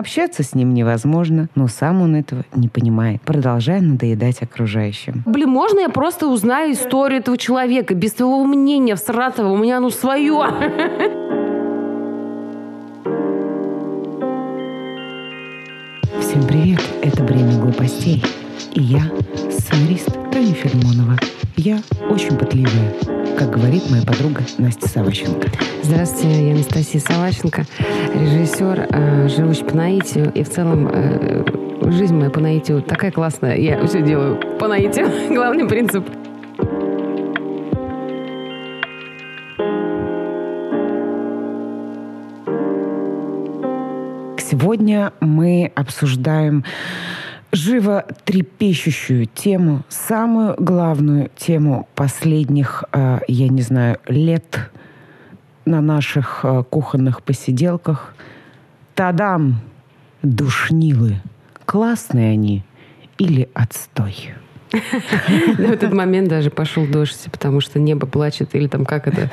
Общаться с ним невозможно, но сам он этого не понимает, продолжая надоедать окружающим. Блин, можно я просто узнаю историю этого человека без твоего мнения в Саратово? У меня оно свое. Всем привет, это «Время глупостей». И я, сценарист Таня Филимонова. Я очень пытливая, как говорит моя подруга Настя Саващенко. Здравствуйте, я Анастасия Саващенко, режиссер, э, живущий по наитию. И в целом э, жизнь моя по наитию такая классная. Я все делаю по наитию. Главный принцип. Сегодня мы обсуждаем животрепещущую тему, самую главную тему последних, э, я не знаю, лет на наших э, кухонных посиделках. Тадам! Душнилы. Классные они или отстой? В этот момент даже пошел дождь, потому что небо плачет, или там как это?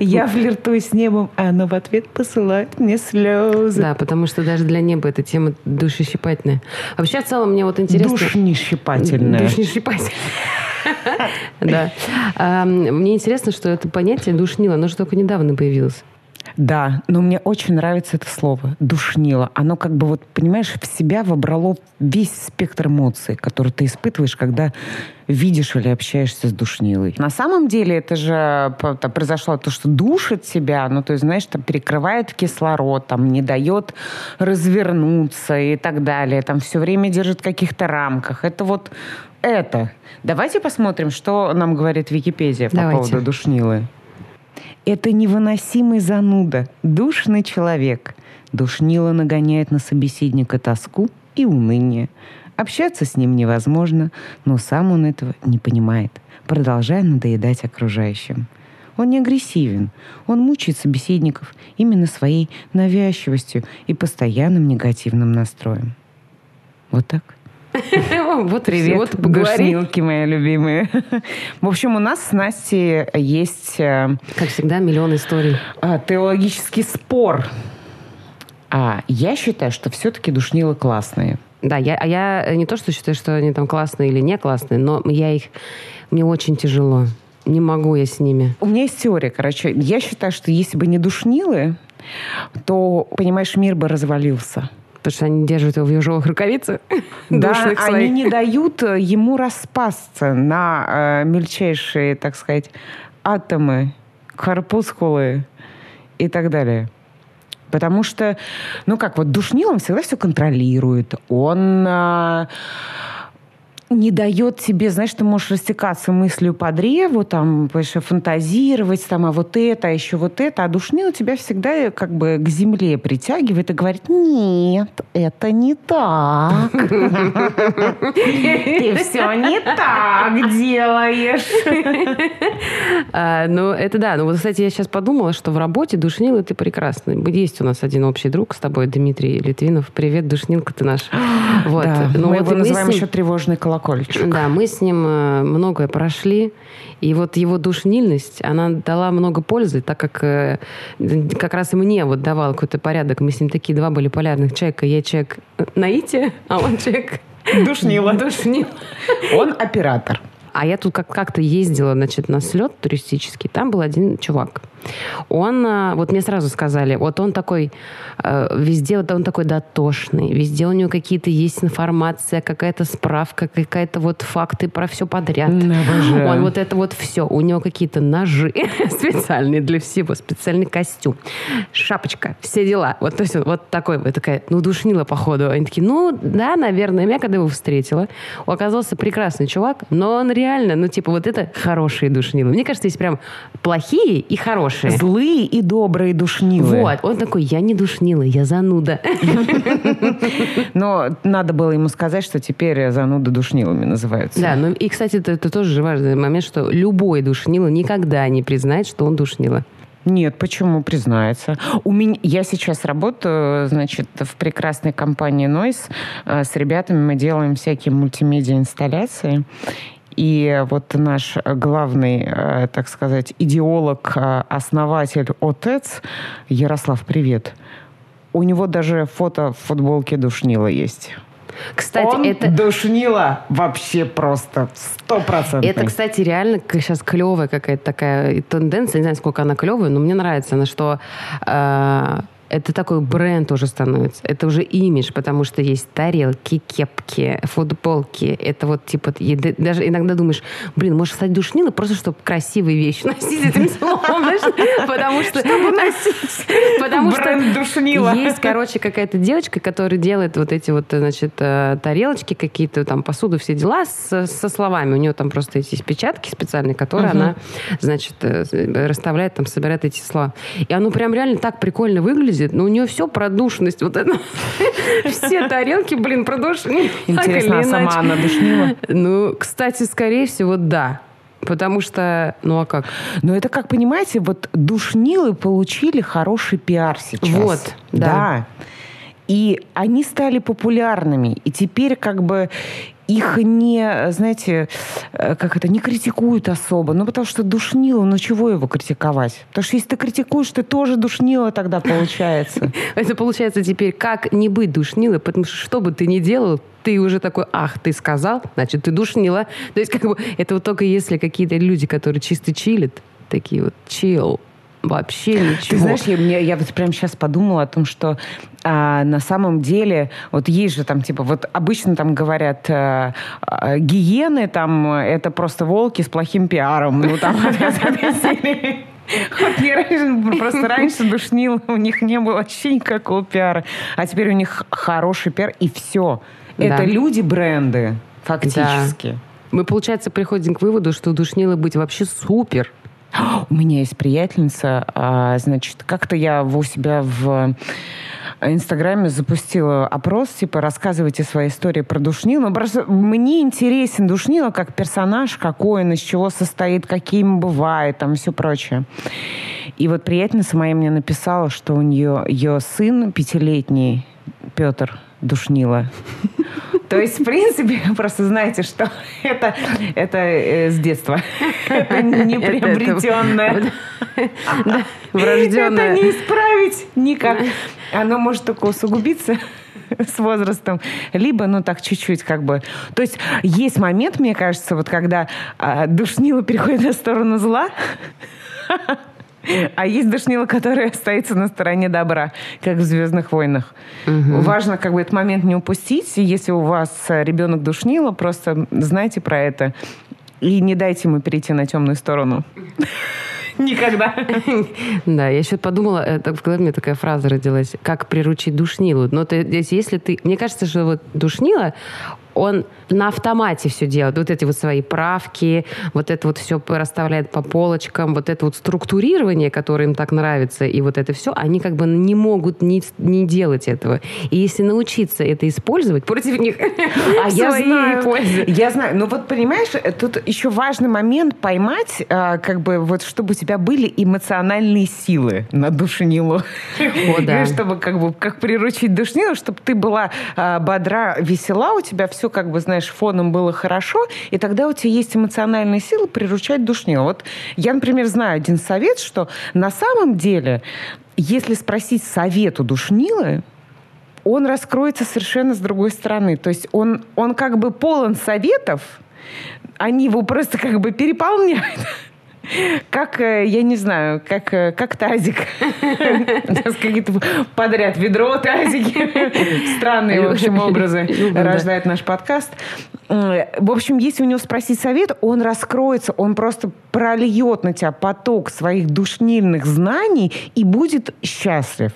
Я флиртую с небом, а оно в ответ посылает мне слезы. Да, потому что даже для неба эта тема душещипательная. Вообще, в целом, мне вот интересно... Душнещипательная. Душнещипательная. Да. Мне интересно, что это понятие душнило, оно же только недавно появилось. Да, но мне очень нравится это слово «душнило». Оно как бы, вот, понимаешь, в себя вобрало весь спектр эмоций, которые ты испытываешь, когда видишь или общаешься с душнилой. На самом деле это же там, произошло то, что душит себя, ну, то есть, знаешь, там перекрывает кислород, там не дает развернуться и так далее, там все время держит в каких-то рамках. Это вот это. Давайте посмотрим, что нам говорит Википедия по Давайте. поводу душнилы. Это невыносимый зануда, душный человек. Душнило нагоняет на собеседника тоску и уныние. Общаться с ним невозможно, но сам он этого не понимает, продолжая надоедать окружающим. Он не агрессивен, он мучает собеседников именно своей навязчивостью и постоянным негативным настроем. Вот так. Вот Привет, вот душнилки мои любимые. В общем, у нас с Настей есть э, Как всегда, миллион историй. а, теологический спор. А я считаю, что все-таки душнилы классные. Да, я, а я не то, что считаю, что они там классные или не классные, но я их... Мне очень тяжело. Не могу я с ними. У меня есть теория, короче. Я считаю, что если бы не душнилы, то, понимаешь, мир бы развалился. Потому что они держат его в ежовых рукавицах. Да, они не дают э, ему распасться на э, мельчайшие, так сказать, атомы, корпускулы и так далее. Потому что, ну как, вот душнил, он всегда все контролирует. Он э, не дает тебе, знаешь, ты можешь растекаться мыслью по древу, там, понимаешь, фантазировать, там, а вот это, а еще вот это. А душнил тебя всегда э, как бы к земле притягивает и говорит, нет, это не так. Ты все не так делаешь. А, ну, это да. Ну, вот, кстати, я сейчас подумала, что в работе душнилы ты прекрасный. Есть у нас один общий друг с тобой, Дмитрий Литвинов. Привет, душнилка ты наш. Вот. Ну, мы его называем еще тревожный колокольчик. Да, мы с ним э, многое прошли. И вот его душнильность, она дала много пользы, так как э, как раз и мне вот давал какой-то порядок. Мы с ним такие два были полярных человека. Я человек наития, а он человек Душнила. душнил. Он оператор. А я тут как- как-то ездила, значит, на слет туристический. Там был один чувак. Он, а, вот мне сразу сказали, вот он такой, э, везде вот он такой дотошный, везде у него какие-то есть информация, какая-то справка, какая-то вот факты про все подряд. Обожаю. Он вот это вот все. У него какие-то ножи специальные для всего, специальный костюм, шапочка, все дела. Вот, то есть он вот такой, вот такая, ну, душнила, походу. Они такие, ну, да, наверное. Я когда его встретила, оказался прекрасный чувак, но он реально, ну, типа, вот это хорошие душнилы. Мне кажется, есть прям плохие и хорошие. Злые и добрые душнилы. Вот, он такой, я не душнила, я зануда. Но надо было ему сказать, что теперь зануды душнилами называются. Да, ну и, кстати, это, это тоже важный момент, что любой душнила никогда не признает, что он душнила. Нет, почему признается? У меня, я сейчас работаю, значит, в прекрасной компании Noise. Э, С ребятами мы делаем всякие мультимедиа-инсталляции. И вот наш главный, э, так сказать, идеолог, э, основатель ОТЭЦ, Ярослав, привет, у него даже фото в футболке душнила есть. Кстати, Он это... душнила вообще просто сто процентов. Это, кстати, реально сейчас клевая какая-то такая тенденция. Не знаю, сколько она клевая, но мне нравится она, что э, это такой бренд уже становится. Это уже имидж, потому что есть тарелки, кепки, футболки. Это вот типа... Даже иногда думаешь, блин, может стать душнилой просто, чтобы красивые вещи носить этим словом? Потому что... Потому что Бренд душнила. есть, короче, какая-то девочка, которая делает вот эти вот, значит, э, тарелочки какие-то, там, посуду, все дела со словами. У нее там просто есть печатки специальные, которые она, значит, э, расставляет, там, собирает эти слова. И оно прям реально так прикольно выглядит, но у нее все про душность. Вот это. Все тарелки, блин, про душность. Интересно, а сама она душнила? Ну, кстати, скорее всего, да. Потому что, ну а как? Но это, как понимаете, вот душнилы получили хороший пиар сейчас. Вот, да. И они стали популярными. И теперь как бы их не, знаете, э, как это, не критикуют особо. Ну, потому что душнило, ну чего его критиковать? Потому что если ты критикуешь, ты тоже душнило тогда получается. Это получается теперь, как не быть душнилой, потому что что бы ты ни делал, ты уже такой, ах, ты сказал, значит, ты душнила. То есть, как бы, это вот только если какие-то люди, которые чисто чилят, такие вот, чил, вообще ничего. Ты знаешь, я, мне- я вот прямо сейчас подумала о том, что а, на самом деле, вот есть же там, типа, вот обычно там говорят, а, а, гиены там, это просто волки с плохим пиаром. Ну, там, вот не раньше- просто раньше душнил, у них не было вообще никакого пиара. А теперь у них хороший пиар, и все. Это Да. люди-бренды, фактически. Мы, получается, приходим к выводу, что душнило быть вообще супер. У меня есть приятельница, а, значит, как-то я у себя в Инстаграме запустила опрос, типа, рассказывайте свои истории про Душнила. Просто мне интересен Душнила как персонаж, какой он, из чего состоит, каким бывает, там, все прочее. И вот приятельница моя мне написала, что у нее ее сын пятилетний, Петр Душнила. То есть, в принципе, просто знаете, что это, это э, с детства. Это не приобретенное. Врожденное. Это не исправить никак. Оно может только усугубиться с возрастом, либо, ну, так чуть-чуть как бы. То есть есть момент, мне кажется, вот когда а, душнило переходит на сторону зла, а есть душнило, которое остается на стороне добра, как в «Звездных войнах». Важно как бы этот момент не упустить. И если у вас э, ребенок душнило, просто знайте про это. И не дайте ему перейти на темную сторону. Никогда. Да, я еще подумала, э, так в голове у меня такая фраза родилась, как приручить душнилу. Но здесь, если ты... Мне кажется, что вот душнила, он на автомате все делает. Вот эти вот свои правки, вот это вот все расставляет по полочкам, вот это вот структурирование, которое им так нравится, и вот это все, они как бы не могут не, не делать этого. И если научиться это использовать против них, А я знаю, я знаю. Но вот понимаешь, э, тут еще важный момент поймать, а, как бы вот, чтобы у тебя были эмоциональные силы на душнилу. О, да. Чтобы как бы как приручить душнилу, чтобы ты была а, бодра, весела, у тебя все как бы знаешь фоном было хорошо, и тогда у тебя есть эмоциональные силы приручать душнилу. Вот я, например, знаю один совет, что на самом деле, если спросить совет у душнилы, он раскроется совершенно с другой стороны. То есть он, он как бы полон советов, они его просто как бы переполняют. Как, э, я не знаю, как, э, как тазик. У нас какие-то подряд ведро, тазики. Странные, в общем, образы да. рождает наш подкаст. М, В общем, если у него спросить совет, он раскроется, он просто прольет на тебя поток своих душнильных знаний и будет счастлив.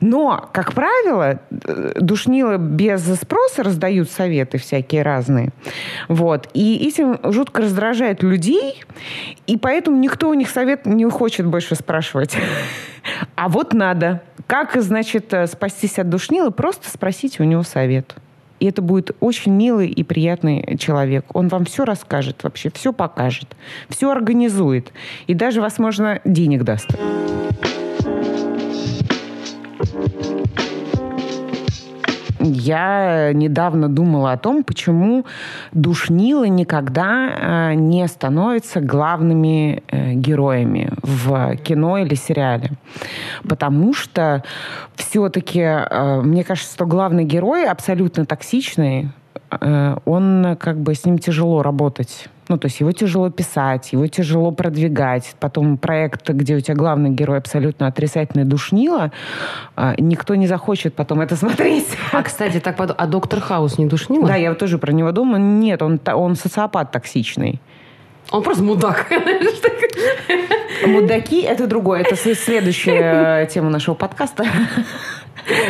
Но, как правило, э, душнилы без спроса раздают советы всякие разные. Вот. И этим жутко раздражает людей, и поэтому никто у них совет не хочет больше спрашивать. А вот надо. Как, значит, э, спастись от душнилы? Просто спросите у него совет. И это будет очень милый и приятный человек. Он вам все расскажет вообще, все покажет, все организует. И даже, возможно, денег даст. Я недавно думала о том, почему душнилы никогда э, не становятся главными э, героями в кино или сериале. Потому что все-таки, э, мне кажется, что главный герой абсолютно токсичный, он как бы с ним тяжело работать ну, то есть его тяжело писать, его тяжело продвигать. Потом проект, где у тебя главный герой абсолютно отрицательный душнило, а, никто не захочет потом это смотреть. А, кстати, так подумал, а доктор Хаус не душнило? Да, я тоже про него думаю. Нет, он, он социопат токсичный. Он просто мудак. Мудаки — это другое. Это следующая тема нашего подкаста.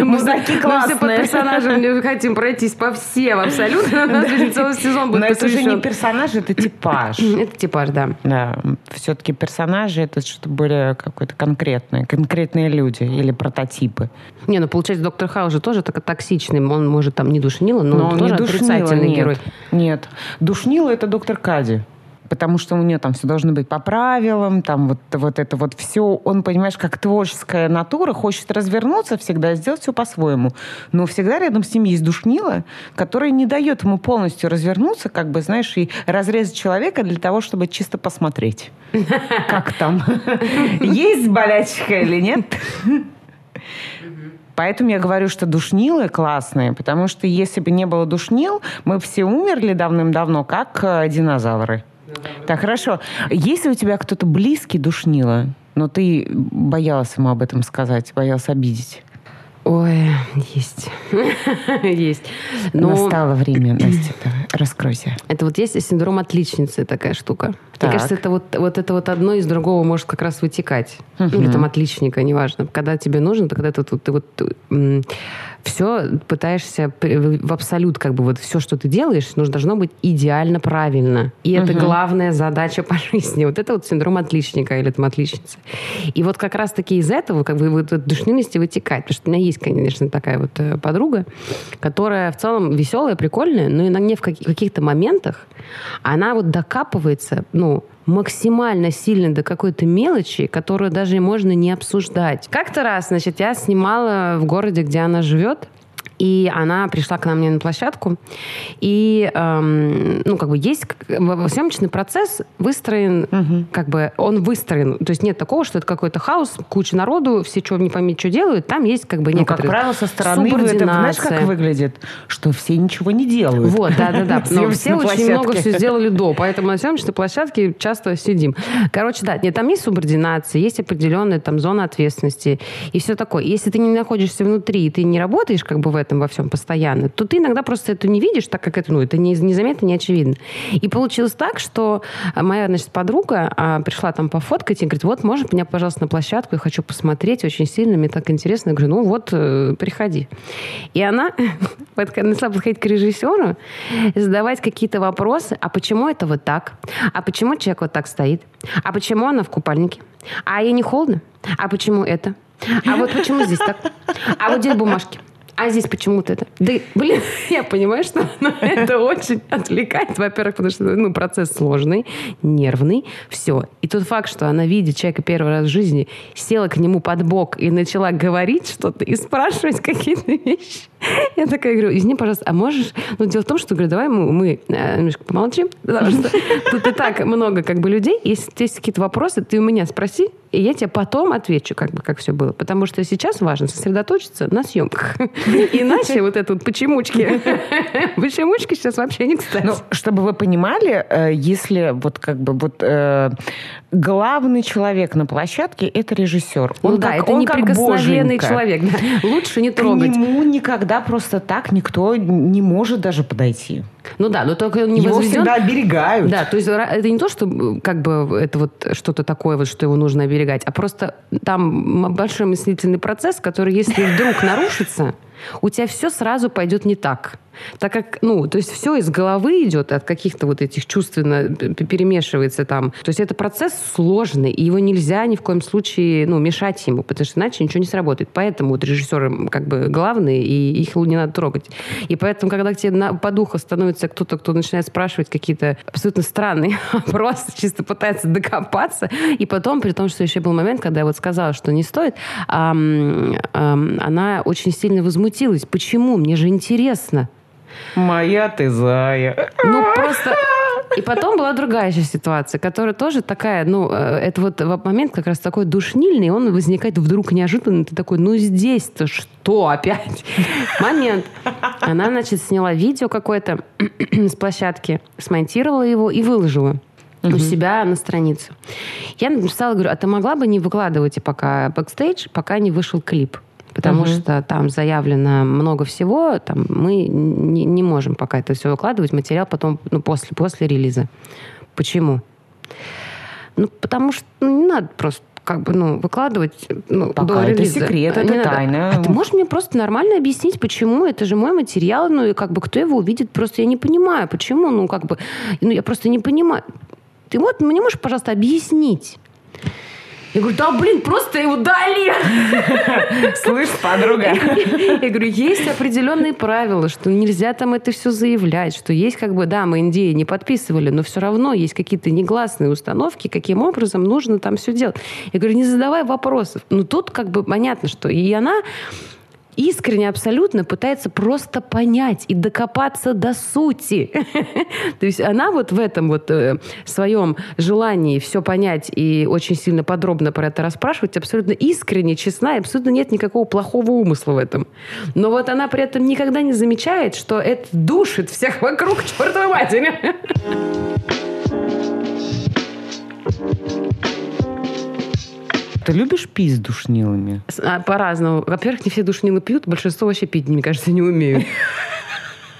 Музыки классные. Мы все по персонажам хотим пройтись по всем абсолютно. У нас же целый сезон будет Но это уже не персонаж, это типаж. Это типаж, да. Да. Все-таки персонажи это что-то более какое-то конкретное. Конкретные люди или прототипы. Не, ну получается, доктор Хаус же тоже так токсичный. Он может там не душнило, но, но он тоже отрицательный герой. Нет. Душнило это доктор Кади потому что у нее там все должно быть по правилам, там вот, вот это вот все. Он, понимаешь, как творческая натура, хочет развернуться всегда сделать все по-своему. Но всегда рядом с ним есть душнила, которая не дает ему полностью развернуться, как бы, знаешь, и разрезать человека для того, чтобы чисто посмотреть, как там, есть болячка или нет. Поэтому я говорю, что душнилы классные, потому что если бы не было душнил, мы все умерли давным-давно, как э, динозавры. Так, хорошо. Если у тебя кто-то близкий душнило, но ты боялась ему об этом сказать, боялась обидеть? Ой, есть. есть. Но... Настало время, Настя, раскройся. Это вот есть синдром отличницы, такая штука. Так. Мне кажется, это вот, вот это вот одно из другого может как раз вытекать. Угу. Или там отличника, неважно. Когда тебе нужно, то когда ты, ты, ты вот все пытаешься в абсолют, как бы вот все, что ты делаешь, нужно должно быть идеально правильно. И это угу. главная задача по жизни. Вот это вот синдром отличника или там отличницы. И вот как раз-таки из этого как бы вот душнилости вытекает. Потому что у меня есть, конечно, такая вот э, подруга, которая в целом веселая, прикольная, но иногда в каких-то моментах она вот докапывается, ну, максимально сильно до какой-то мелочи, которую даже можно не обсуждать. Как-то раз, значит, я снимала в городе, где она живет, и она пришла к нам на площадку. И, эм, ну, как бы есть... Съемочный процесс выстроен, угу. как бы он выстроен. То есть нет такого, что это какой-то хаос, куча народу, все что не пойми, что делают. Там есть как бы некоторые... Ну, как правило, со стороны это, знаешь, как выглядит? Что все ничего не делают. Вот, да-да-да. Но все очень много все сделали до. Поэтому на съемочной площадке часто сидим. Короче, да, нет, там есть субординация, есть определенная там зона ответственности и все такое. Если ты не находишься внутри, и ты не работаешь как бы в этом, этом во всем постоянно, то ты иногда просто это не видишь, так как это, ну, это не, незаметно, не очевидно. И получилось так, что моя, значит, подруга а, пришла там пофоткать и говорит, вот, можно меня, пожалуйста, на площадку, я хочу посмотреть очень сильно, мне так интересно. Я говорю, ну вот, э, приходи. И она начала подходить к режиссеру, задавать какие-то вопросы, а почему это вот так? А почему человек вот так стоит? А почему она в купальнике? А ей не холодно? А почему это? А вот почему здесь так? А вот здесь бумажки а здесь почему-то это... Да, блин, я понимаю, что это очень отвлекает, во-первых, потому что ну, процесс сложный, нервный, все. И тот факт, что она видит человека первый раз в жизни, села к нему под бок и начала говорить что-то и спрашивать какие-то вещи. Я такая говорю, извини, пожалуйста, а можешь... Ну, дело в том, что, говорю, давай мы, мы э, немножко помолчим, потому что тут и так много как бы людей. Если есть какие-то вопросы, ты у меня спроси, и я тебе потом отвечу, как бы, как все было. Потому что сейчас важно сосредоточиться на съемках. Иначе вот это вот почемучки, почемучки сейчас вообще не кстати. Ну, чтобы вы понимали, э, если вот как бы вот э, главный человек на площадке это режиссер. Он ну как, да, это он неприкосновенный человек. Да. Лучше не трогать. К нему никогда просто так никто не может даже подойти. Ну да, но только он не Его возведен... всегда оберегают. Да, то есть это не то, что как бы это вот что-то такое, вот, что его нужно оберегать, а просто там большой мыслительный процесс, который, если вдруг нарушится, у тебя все сразу пойдет не так. Так как, ну, то есть все из головы идет, от каких-то вот этих чувственно перемешивается там. То есть это процесс сложный, и его нельзя ни в коем случае, ну, мешать ему, потому что иначе ничего не сработает. Поэтому вот режиссеры как бы главные, и их не надо трогать. И поэтому, когда к тебе на, по духу становится кто-то, кто начинает спрашивать какие-то абсолютно странные вопросы, чисто пытается докопаться, и потом, при том, что еще был момент, когда я вот сказала, что не стоит, она очень сильно возмутилась возмутилась. Почему? Мне же интересно. Моя ты зая. Ну, просто... И потом была другая еще ситуация, которая тоже такая, ну, э, это вот момент как раз такой душнильный, он возникает вдруг неожиданно, ты такой, ну, здесь-то что опять? Момент. Она, значит, сняла видео какое-то с площадки, смонтировала его и выложила у себя на странице. Я написала, говорю, а ты могла бы не выкладывать пока бэкстейдж, пока не вышел клип? Потому угу. что там заявлено много всего, там мы не, не можем пока это все выкладывать, материал потом, ну, после, после релиза. Почему? Ну, потому что ну, не надо просто как бы, ну, выкладывать ну, Пока до это релиза. секрет, это не тайна. А ты можешь мне просто нормально объяснить, почему? Это же мой материал, ну, и как бы кто его увидит, просто я не понимаю, почему, ну, как бы, ну, я просто не понимаю. Ты вот мне можешь, пожалуйста, объяснить? Я говорю, да, блин, просто его дали. Слышь, подруга. Я говорю, есть определенные правила, что нельзя там это все заявлять, что есть как бы, да, мы Индии не подписывали, но все равно есть какие-то негласные установки, каким образом нужно там все делать. Я говорю, не задавай вопросов. Ну, тут как бы понятно, что и она искренне абсолютно пытается просто понять и докопаться до сути. То есть она вот в этом вот э, своем желании все понять и очень сильно подробно про это расспрашивать абсолютно искренне, честна, и абсолютно нет никакого плохого умысла в этом. Но вот она при этом никогда не замечает, что это душит всех вокруг чертовой матери. Ты любишь пить с душнилами? А, по-разному. Во-первых, не все душнилы пьют, большинство вообще пить, мне кажется, не умеют.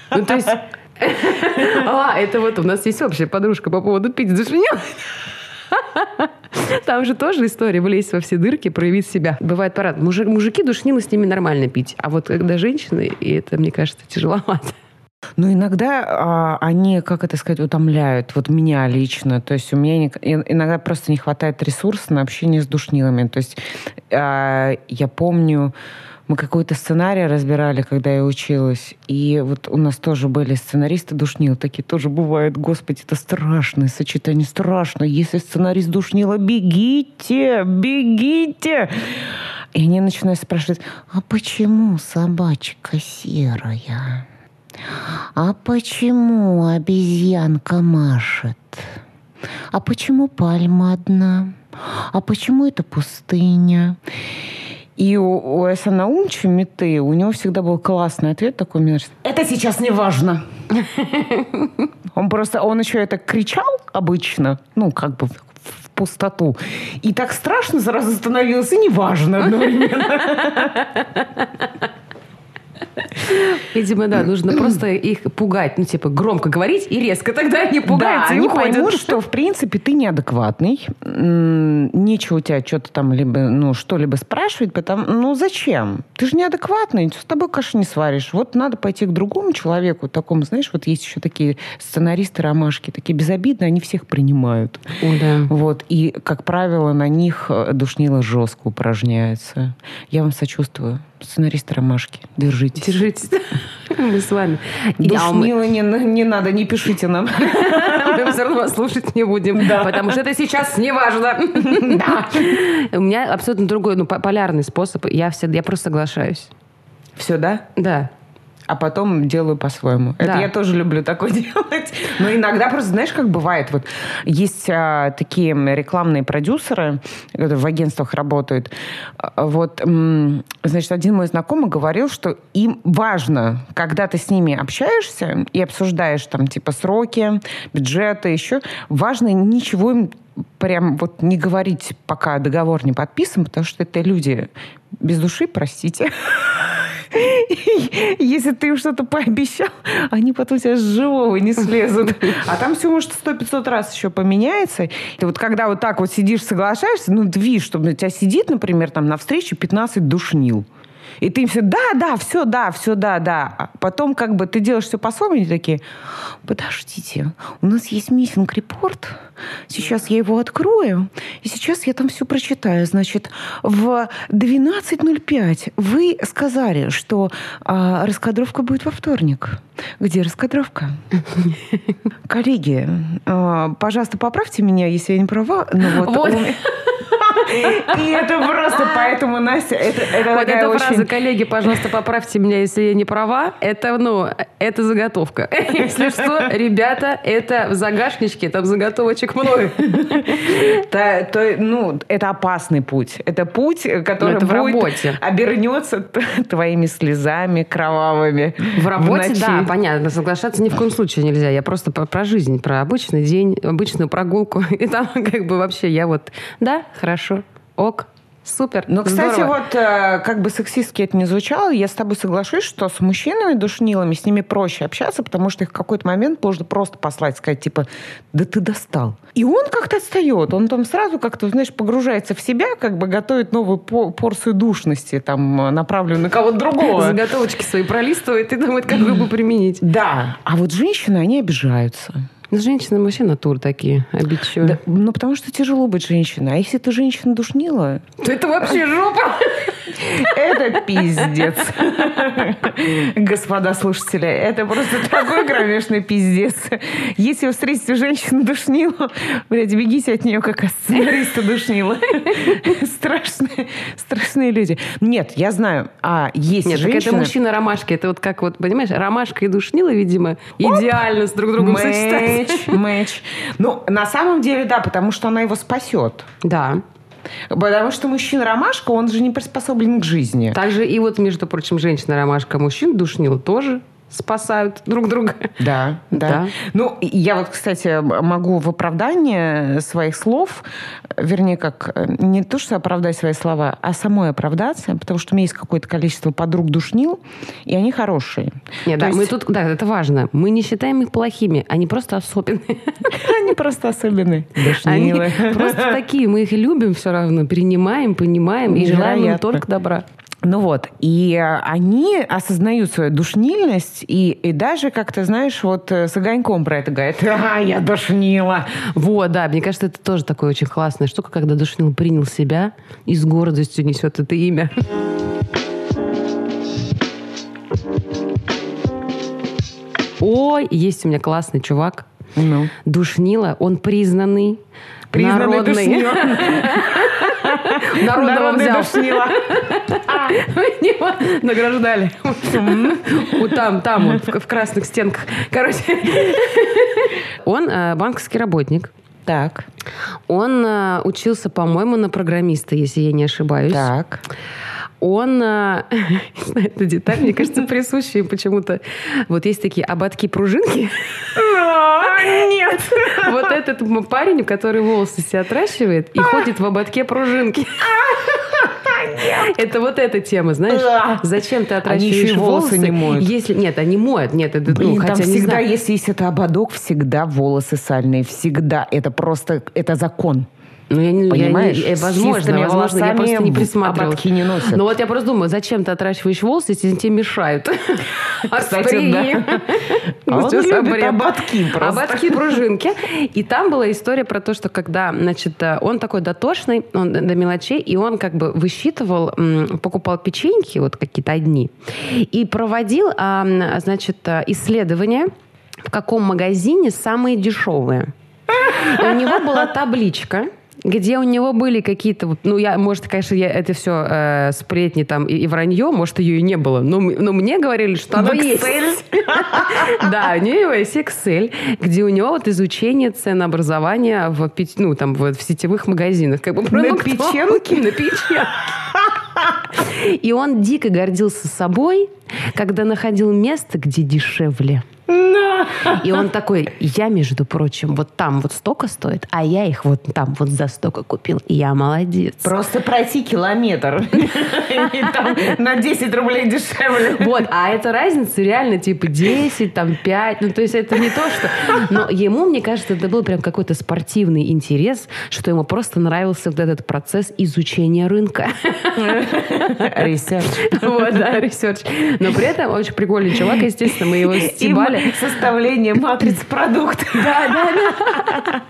Ну, то есть... А, это вот у нас есть общая подружка по поводу пить с душнилами. Там же тоже история влезть во все дырки, проявить себя. Бывает парад. Мужики душнилы с ними нормально пить. А вот когда женщины, и это, мне кажется, тяжеловато. Ну, иногда а, они, как это сказать, утомляют. Вот меня лично. То есть у меня не, иногда просто не хватает ресурса на общение с душнилами. То есть а, я помню, мы какой-то сценарий разбирали, когда я училась. И вот у нас тоже были сценаристы душнил. Такие тоже бывают. Господи, это страшное сочетание. Страшно. Если сценарист душнила, бегите, бегите. И они начинают спрашивать, а почему собачка серая? А почему обезьянка машет? А почему пальма одна? А почему это пустыня? И у, у Эса Наумчи Миты, у него всегда был классный ответ такой, мне кажется, это сейчас не важно. Он просто, он еще это кричал обычно, ну, как бы в пустоту. И так страшно сразу становилось, и неважно одновременно. Видимо, да, нужно просто их пугать, ну, типа, громко говорить и резко тогда они пугаются да, и они уходят. поймут, что, в принципе, ты неадекватный, нечего у тебя что-то там, либо, ну, что-либо спрашивать, потому, ну, зачем? Ты же неадекватный, с тобой каши не сваришь. Вот надо пойти к другому человеку, такому, знаешь, вот есть еще такие сценаристы ромашки, такие безобидные, они всех принимают. О, да. Вот, и, как правило, на них э, душнило жестко упражняется. Я вам сочувствую сценарист Ромашки. Держитесь. Держитесь. Мы с вами. Душнило не, не надо, не пишите нам. Мы все равно вас слушать не будем. Да. Потому что это сейчас не важно. Да. У меня абсолютно другой, ну, полярный способ. Я, все, я просто соглашаюсь. Все, да? Да а потом делаю по-своему. Да. Это я тоже люблю такое делать. Но иногда просто, знаешь, как бывает, вот есть а, такие рекламные продюсеры, которые в агентствах работают. А, вот, значит, один мой знакомый говорил, что им важно, когда ты с ними общаешься и обсуждаешь там типа сроки, бюджеты, еще, важно ничего им прям вот не говорить, пока договор не подписан, потому что это люди без души, простите. Если ты им что-то пообещал, они потом тебя с живого не слезут. А там все может сто пятьсот раз еще поменяется. Ты вот когда вот так вот сидишь, соглашаешься, ну, ты видишь, что у тебя сидит, например, там на встрече 15 душнил. И ты им все, да, да, все, да, все, да, да. А потом как бы ты делаешь все по-своему, они такие, подождите, у нас есть миссинг-репорт, сейчас я его открою, и сейчас я там все прочитаю. Значит, в 12.05 вы сказали, что а, раскадровка будет во вторник. Где раскадровка? Коллеги, а, пожалуйста, поправьте меня, если я не права. Но вот, вот. И это просто поэтому, Настя, это, это Вот эта очень... фраза, коллеги, пожалуйста, поправьте меня, если я не права. Это, ну, это заготовка. Если что, ребята, это в загашничке, там заготовочек много. Та- то- ну, это опасный путь. Это путь, который это в будет- работе. обернется твоими слезами кровавыми. В работе, ночи. да, понятно. Соглашаться ни в коем случае нельзя. Я просто про, про жизнь, про обычный день, обычную прогулку. И там как бы вообще я вот, да, хорошо, ок, супер, Ну, кстати, здорово. вот э, как бы сексистски это не звучало, я с тобой соглашусь, что с мужчинами душнилами с ними проще общаться, потому что их в какой-то момент можно просто послать, сказать, типа, да ты достал. И он как-то отстает, он там сразу как-то, знаешь, погружается в себя, как бы готовит новую по- порцию душности, там, направленную на кого-то другого. Заготовочки свои пролистывает и думает, как бы применить. Да, а вот женщины, они обижаются. Ну, Женщины вообще натур такие, обидчивые. Да, ну, потому что тяжело быть женщиной. А если ты женщина душнила, То это вообще жопа. Это пиздец. Господа слушатели, это просто такой кромешный пиздец. Если вы встретите женщину душнилу, блядь, бегите от нее, как от сценариста душнила. Страшные, страшные люди. Нет, я знаю, а есть Нет, так это женщины... мужчина-ромашки. Это вот как вот, понимаешь, ромашка и душнила, видимо, идеально с друг другом сочетаются. Мэч, мэч. Ну, на самом деле, да, потому что она его спасет. Да. Потому что мужчина-ромашка, он же не приспособлен к жизни. Также и вот, между прочим, женщина-ромашка, мужчин душнил тоже спасают друг друга. Да, да, Да. Ну, я вот, кстати, могу в оправдание своих слов, вернее, как э, не то, что оправдать свои слова, а самой оправдаться, потому что у меня есть какое-то количество подруг душнил, и они хорошие. Нет, То да, мы есть тут, да, это важно. Мы не считаем их плохими, они просто особенные. Они просто особенные. Они Душнилы. просто такие, мы их любим все равно, принимаем, понимаем и желаем им только добра. Ну вот, и они осознают свою душнильность, и, и даже как-то, знаешь, вот э, с огоньком про это говорят, а, я душнила. Вот, да, мне кажется, это тоже такая очень классная штука, когда душнил принял себя и с гордостью несет это имя. Ой, есть у меня классный чувак. Ну. Душнила, он признанный, Признанный народный. Народного взял. душнила. Его награждали. Вот там, там в красных стенках. Короче, он э, банковский работник. Так, Он э, учился, по-моему, на программиста, если я не ошибаюсь. так. Он, э, не знаю, эта деталь, мне кажется, присущая почему-то. Вот есть такие ободки-пружинки. Нет. Вот этот парень, который волосы себе отращивает и ходит в ободке пружинки. Это вот эта тема, знаешь? Да. Зачем ты Они отращиваешь еще и волосы не моют. Если нет, они моют, нет, это ну, Блин, там хотя не всегда, знаю. если есть это ободок, всегда волосы сальные. Всегда. Это просто, это закон. Ну, я не, я не- Понимаешь? э, С возможно, чистыми возможно, я просто не присматривалась. не носят. Ну вот я просто думаю, зачем ты отращиваешь волосы, если тебе мешают? Кстати, да. А он любит ободки просто. Ободки, пружинки. И там была история про то, что когда, значит, э, он такой дотошный, он до мелочей, и он как бы высчитывал, покупал печеньки, вот какие-то одни, и проводил, а, значит, э, исследования, в каком магазине самые дешевые. И у него была табличка, где у него были какие-то, ну, я, может, конечно, я это все э, сплетни там и, и вранье, может, ее и не было, но, но мне говорили, что оно В есть. Да, у него есть Excel, где у него вот изучение ценообразования в, ну, там, вот в сетевых магазинах. Как бы На печенке? На печенке. И он дико гордился собой, когда находил место, где дешевле. И он такой, я, между прочим, вот там вот столько стоит, а я их вот там вот за столько купил, и я молодец. Просто пройти километр. И там на 10 рублей дешевле. Вот, а эта разница реально типа 10, там 5, ну то есть это не то, что... Но ему, мне кажется, это был прям какой-то спортивный интерес, что ему просто нравился вот этот процесс изучения рынка. Research. Вот, да, research. Но при этом очень прикольный чувак, естественно, мы его И составление матриц продуктов. Да, да, да.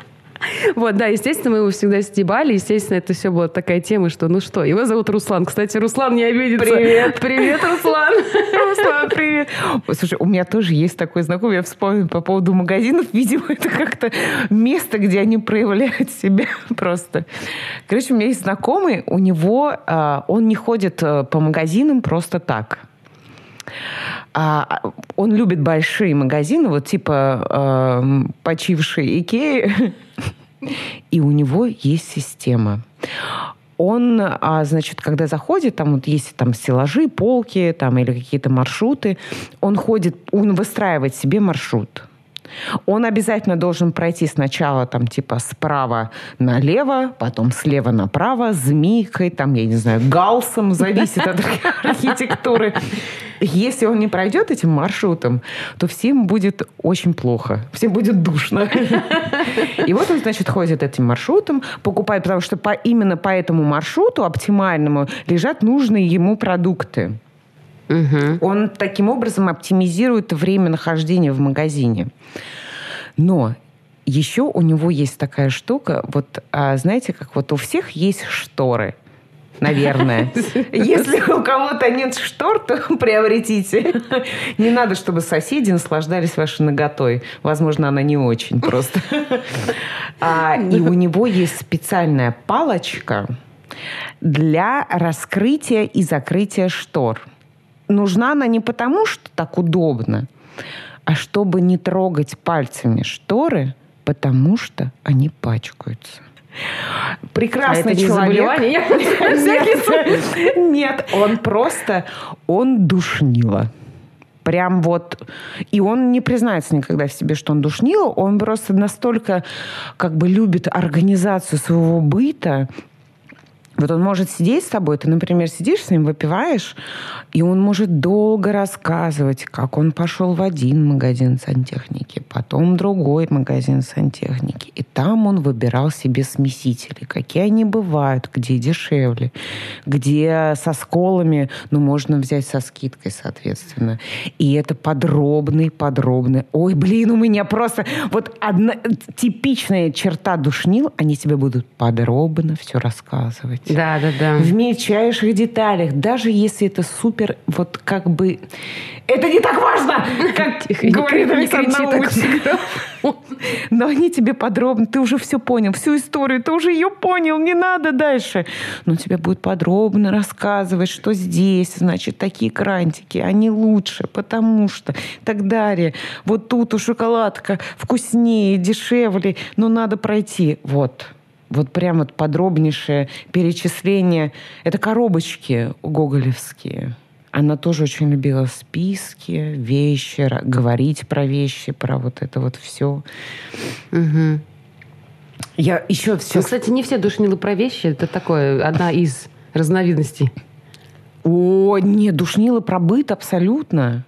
Вот, да, естественно, мы его всегда стебали. Естественно, это все была такая тема, что ну что, его зовут Руслан. Кстати, Руслан не обидится. Привет. Привет, Руслан. Руслан, привет. Слушай, у меня тоже есть такой знакомый, я вспомнила по поводу магазинов. Видимо, это как-то место, где они проявляют себя просто. Короче, у меня есть знакомый, у него, а, он не ходит э, по магазинам просто так. А, он любит большие магазины, вот типа э, почивший Икеи, и у него есть система. Он, а, значит, когда заходит, там вот есть там стеллажи, полки, там или какие-то маршруты, он ходит, он выстраивает себе маршрут. Он обязательно должен пройти сначала там типа справа налево, потом слева направо, змейкой, там, я не знаю, галсом, зависит от архитектуры. Если он не пройдет этим маршрутом, то всем будет очень плохо. Всем будет душно. И вот он, значит, ходит этим маршрутом, покупает, потому что по, именно по этому маршруту оптимальному лежат нужные ему продукты. Угу. Он таким образом оптимизирует время нахождения в магазине. Но еще у него есть такая штука, вот а, знаете, как вот у всех есть шторы – наверное. Если у кого-то нет штор, то приобретите. Не надо, чтобы соседи наслаждались вашей ноготой. Возможно, она не очень просто. А, и у него есть специальная палочка для раскрытия и закрытия штор. Нужна она не потому, что так удобно, а чтобы не трогать пальцами шторы, потому что они пачкаются. Прекрасный а это человек. Нет, нет, он просто, он душнило. Прям вот... И он не признается никогда в себе, что он душнило. Он просто настолько как бы любит организацию своего быта, вот он может сидеть с тобой, ты, например, сидишь с ним, выпиваешь, и он может долго рассказывать, как он пошел в один магазин сантехники, потом другой магазин сантехники. И там он выбирал себе смесители, какие они бывают, где дешевле, где со сколами, ну, можно взять со скидкой, соответственно. И это подробный, подробный. Ой, блин, у меня просто вот одна типичная черта душнил, они тебе будут подробно все рассказывать. Да, да, да. В мельчайших деталях. Даже если это супер, вот как бы... Это не так важно, как говорит Александр Но они тебе подробно, ты уже все понял, всю историю, ты уже ее понял, не надо дальше. Но тебе будет подробно рассказывать, что здесь, значит, такие крантики, они лучше, потому что, и так далее. Вот тут у шоколадка вкуснее, дешевле, но надо пройти. Вот. Вот прям вот подробнейшее перечисление. Это коробочки гоголевские. Она тоже очень любила списки, вещи, говорить про вещи, про вот это вот все. Угу. Я еще все... Ну, кстати, не все душнилы про вещи. Это такое, одна из разновидностей. О, нет, душнилы про быт абсолютно.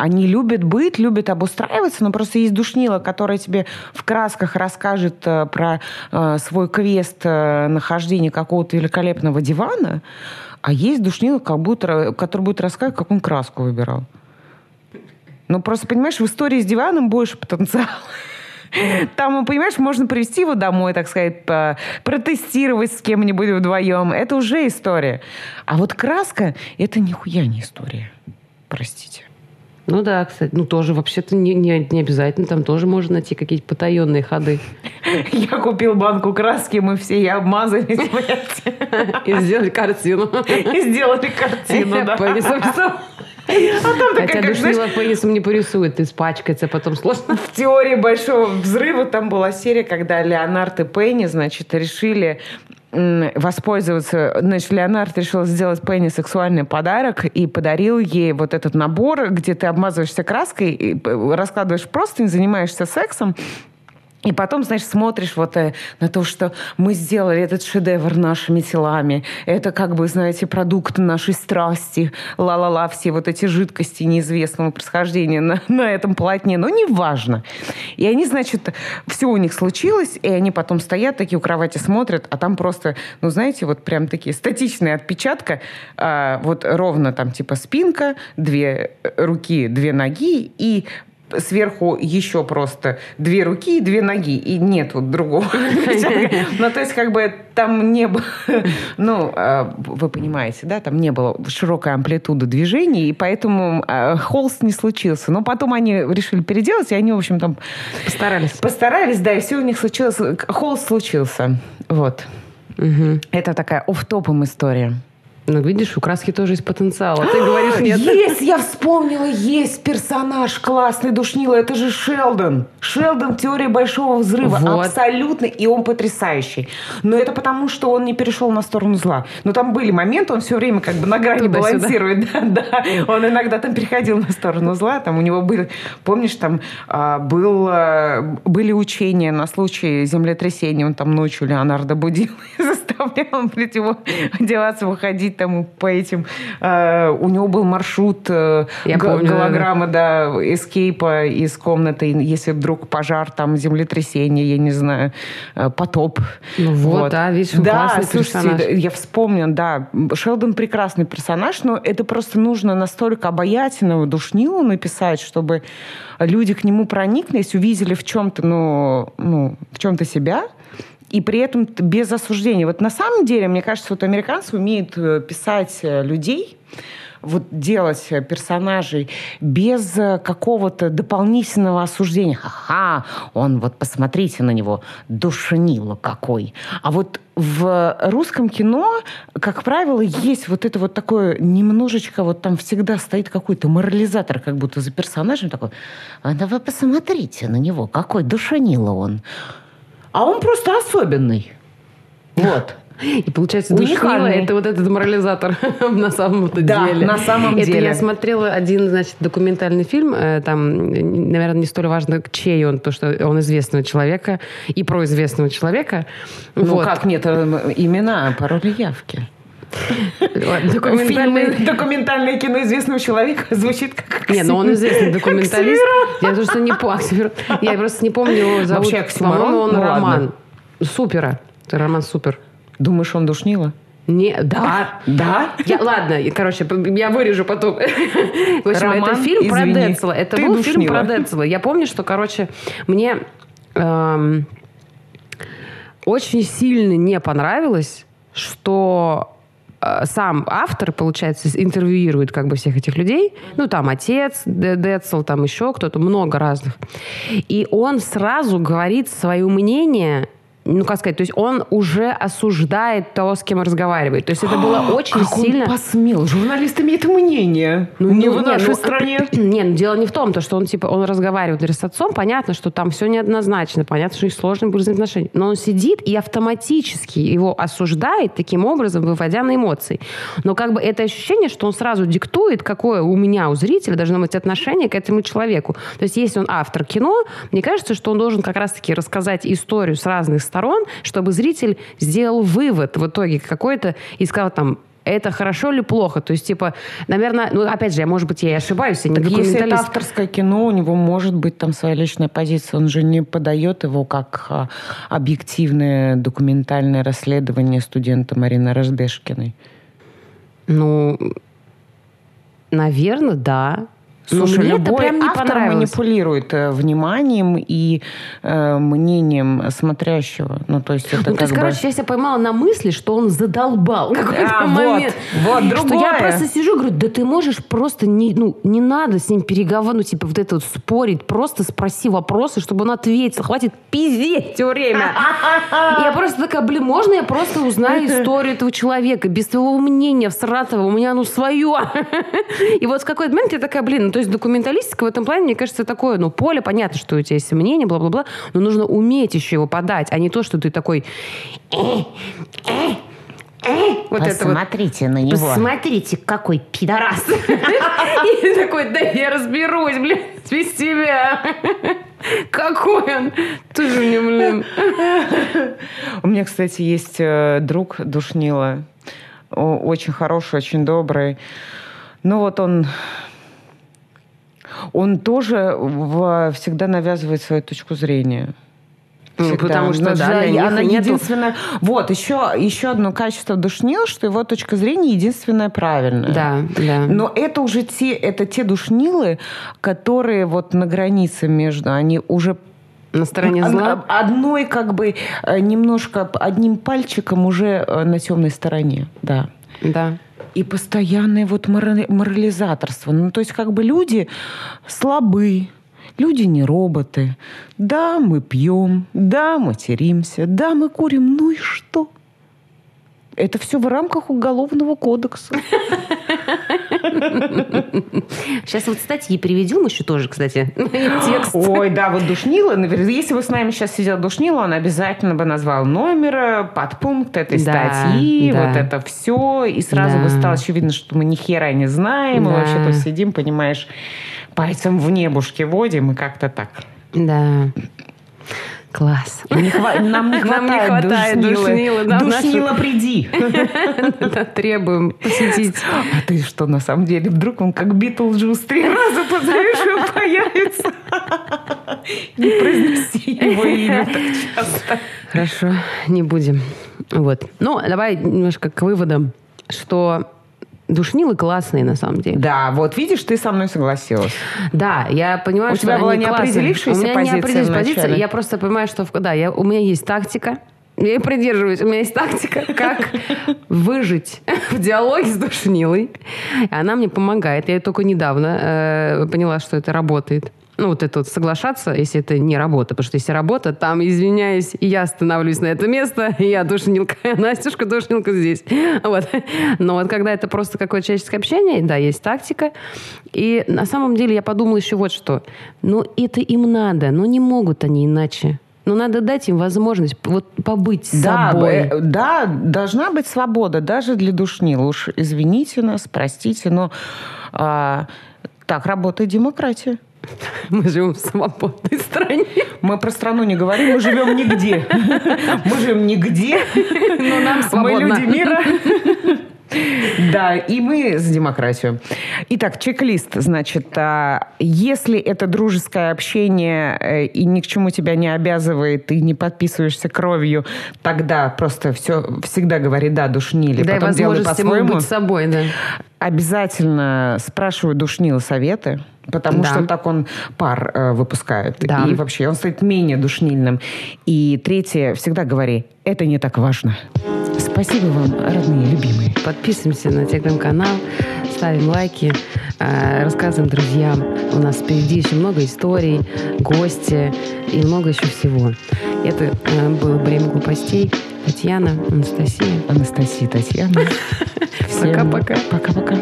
Они любят быт, любят обустраиваться, но просто есть душнила, которая тебе в красках расскажет э, про э, свой квест э, нахождения какого-то великолепного дивана, а есть душнила, как будто, который будет рассказывать, как он краску выбирал. Ну, просто, понимаешь, в истории с диваном больше потенциала. Там, понимаешь, можно привести его домой, так сказать, протестировать с кем-нибудь вдвоем. Это уже история. А вот краска — это нихуя не история. Простите. Ну да, кстати. Ну тоже вообще-то не, не, не обязательно. Там тоже можно найти какие-то потаенные ходы. Я купил банку краски, мы все и обмазались, И сделали картину. И сделали картину, да. А там такая, Хотя как, душнила знаешь, пенисом не порисует, испачкается, потом сложно. В теории Большого Взрыва там была серия, когда Леонард и Пенни, значит, решили воспользоваться. Значит, Леонард решил сделать Пенни сексуальный подарок и подарил ей вот этот набор, где ты обмазываешься краской, и раскладываешь просто, занимаешься сексом, и потом, значит, смотришь вот э, на то, что мы сделали этот шедевр нашими телами. Это как бы, знаете, продукт нашей страсти. Ла-ла-ла, все вот эти жидкости неизвестного происхождения на, на этом полотне. Но неважно. И они, значит, все у них случилось, и они потом стоят такие у кровати, смотрят, а там просто, ну, знаете, вот прям такие статичные отпечатка. А, вот ровно там типа спинка, две руки, две ноги, и сверху еще просто две руки и две ноги, и нет вот другого. Ну, то есть, как бы там не было, ну, а, вы понимаете, да, там не было широкой амплитуды движений, и поэтому а, холст не случился. Но потом они решили переделать, и они, в общем, там... Постарались. Постарались, да, и все у них случилось. Холст случился. Вот. Угу. Это такая оф-топом история. Ну, видишь, у краски тоже есть потенциал. А ты говоришь, нет. Есть, я вспомнила, есть персонаж классный душнила. Это же Шелдон. Шелдон теория большого взрыва. Вот. Абсолютно. И он потрясающий. Но это потому, что он не перешел на сторону зла. Но там были моменты, он все время как бы на грани Туда-сюда. балансирует. Да, да. Он иногда там переходил на сторону зла. Там у него были, помнишь, там а, был, а, были учения на случай землетрясения. Он там ночью Леонардо будил и заставлял, блядь, его одеваться, выходить там по этим... э, у него был маршрут э, Я г- помню, да, голограмма, да, эскейпа из комнаты, если вдруг пожар, там, землетрясение, я не знаю, э, потоп. Ну вот, да, видишь, да, классный слушайте, персонаж. да, я вспомнила, да, Шелдон прекрасный персонаж, но это просто нужно настолько обаятельного душнилу написать, чтобы люди к нему прониклись, увидели в чем-то, ну, ну, в чем-то себя, и при этом без осуждения. Вот на самом деле, мне кажется, вот американцы умеют э, писать э, людей, вот делать э, персонажей без какого-то дополнительного осуждения. Ха-ха, он вот посмотрите на него, душнило какой. А вот в русском кино, как правило, есть вот это вот такое немножечко, вот там всегда стоит какой-то морализатор, как будто за персонажем такой. А вы посмотрите на него, какой душнило он. А он просто особенный. Вот. И получается, душнило это вот этот морализатор на самом-то Да, деле. на самом это деле. я смотрела один, значит, документальный фильм, э, там, наверное, не столь важно, чей он, то, что он известного человека и про известного человека. Ну Вот. как нет имена, пароли явки. Фильм, документальное кино известного человека звучит как Не, но он известный документалист. Я просто не помню. Я просто не помню его зовут. По-моему, он Ну. Роман. Супера. Это Роман Супер. Думаешь, он душнило? Не, да. Да? Я, ладно, короче, я вырежу потом. В общем, Роман, это фильм про извини, Децела. Это ты был фильм душнила. про Децела. Я помню, что, короче, мне эм, очень сильно не понравилось, что сам автор, получается, интервьюирует как бы всех этих людей. Ну, там отец Децл, там еще кто-то, много разных. И он сразу говорит свое мнение ну, как сказать, то есть он уже осуждает того, с кем разговаривает. То есть это было очень как сильно... он посмел? Журналист имеет мнение. Ну, не ну, в нашей ну, стране. Не, ну, дело не в том, то, что он типа он разговаривает например, с отцом, понятно, что там все неоднозначно, понятно, что их сложно были взаимоотношения. Но он сидит и автоматически его осуждает таким образом, выводя на эмоции. Но как бы это ощущение, что он сразу диктует, какое у меня, у зрителя должно быть отношение к этому человеку. То есть если он автор кино, мне кажется, что он должен как раз-таки рассказать историю с разных сторон, чтобы зритель сделал вывод в итоге какой-то и сказал там, это хорошо или плохо? То есть, типа, наверное, ну, опять же, я, может быть, я и ошибаюсь, я не Так если это авторское кино, у него может быть там своя личная позиция. Он же не подает его как а, объективное документальное расследование студента Марины Разбешкиной. Ну, наверное, да. Но Слушай, мне это любой прям не автор манипулирует э, вниманием и э, мнением смотрящего. Ну, то есть это Ну, то есть, бы... короче, я себя поймала на мысли, что он задолбал какой-то А, вот, момент. вот, Что я другое. просто сижу и говорю, да ты можешь просто не, ну, не надо с ним переговорить, ну, типа вот это вот спорить, просто спроси вопросы, чтобы он ответил. Хватит пиздеть все время. Я просто такая, блин, можно я просто узнаю историю этого человека без твоего мнения всратого? У меня оно свое. И вот в какой-то момент я такая, блин, ну, есть документалистика в этом плане, мне кажется, такое, ну, поле, понятно, что у тебя есть мнение, бла-бла-бла, но нужно уметь еще его подать, а не то, что ты такой... Вот это вот. Посмотрите на него. Посмотрите, какой пидорас. И такой, да я разберусь, блин, без тебя. Какой он. Тоже мне, блин. У меня, кстати, есть э, друг Душнила. Очень хороший, очень добрый. Ну вот он... Он тоже в- всегда навязывает свою точку зрения. Ну, потому что, Но да, для- она нету- единственная... Вот, еще, еще одно качество душнил, что его точка зрения единственная правильная. Да, да. Но это уже те, это те душнилы, которые вот на границе между, они уже На стороне зла. одной как бы э, немножко одним пальчиком уже э, на темной стороне, да. Да. И постоянное вот морали- морализаторство. Ну, то есть как бы люди слабы, люди не роботы. Да, мы пьем, да, материмся, да, мы курим. Ну и что? Это все в рамках уголовного кодекса. Сейчас вот статьи приведем еще тоже, кстати, текст. Ой, да, вот Душнила, наверное, если бы с нами сейчас сидел Душнила, он обязательно бы назвал номер, э, подпункт этой статьи, вот это все, и сразу бы стало очевидно, что мы ни хера не знаем, мы вообще тут сидим, понимаешь, пальцем в небушке водим и как-то так. Да. Класс. Не хва- Нам не Нам не хватает, хватает да, в Душнила, приди. Требуем посетить. А ты что, на самом деле, вдруг он как Битлджус три раза позовешь, и он появится. Не произноси его имя так часто. Хорошо, не будем. Вот. Ну, давай немножко к выводам, что душнилы классные на самом деле. Да, вот видишь, ты со мной согласилась. Да, я понимаю, У что тебя была неопределившаяся У меня позиция неопределившаяся позиция. Я просто понимаю, что да, я, у меня есть тактика. Я ей придерживаюсь. У меня есть тактика, как выжить в диалоге с душнилой. И Она мне помогает. Я только недавно э, поняла, что это работает. Ну, вот это вот соглашаться, если это не работа. Потому что если работа, там, извиняюсь, я становлюсь на это место, и я душнилка, Настюшка душнилка здесь. Вот. Но вот когда это просто какое-то человеческое общение, да, есть тактика. И на самом деле я подумала еще вот что. Ну, это им надо, но не могут они иначе. Ну, надо дать им возможность вот побыть с Да, собой. э, да, должна быть свобода даже для душнил. Уж извините нас, простите, но а, так работает демократия. Мы живем в свободной стране. Мы про страну не говорим, мы живем нигде. Мы живем нигде. Но нам Мы свободно. люди мира. Да, и мы за демократию. Итак, чек-лист. Значит, а, если это дружеское общение э, и ни к чему тебя не обязывает, ты не подписываешься кровью, тогда просто все всегда говори «да, душнили». Дай Потом делай возможность ему по-своему. быть собой, да. Обязательно спрашиваю душнила советы, потому Да. что так он пар э, выпускает. Да. И вообще он станет менее душнильным. И третье, всегда говори, это не так важно. Спасибо вам, родные, любимые. Подписываемся на телеграм-канал, ставим лайки, э, рассказываем друзьям. У нас впереди еще много историй, гости и много еще всего. Это э, было «Время глупостей». Татьяна, Анастасия. Анастасия, Татьяна. Пока-пока. Пока-пока.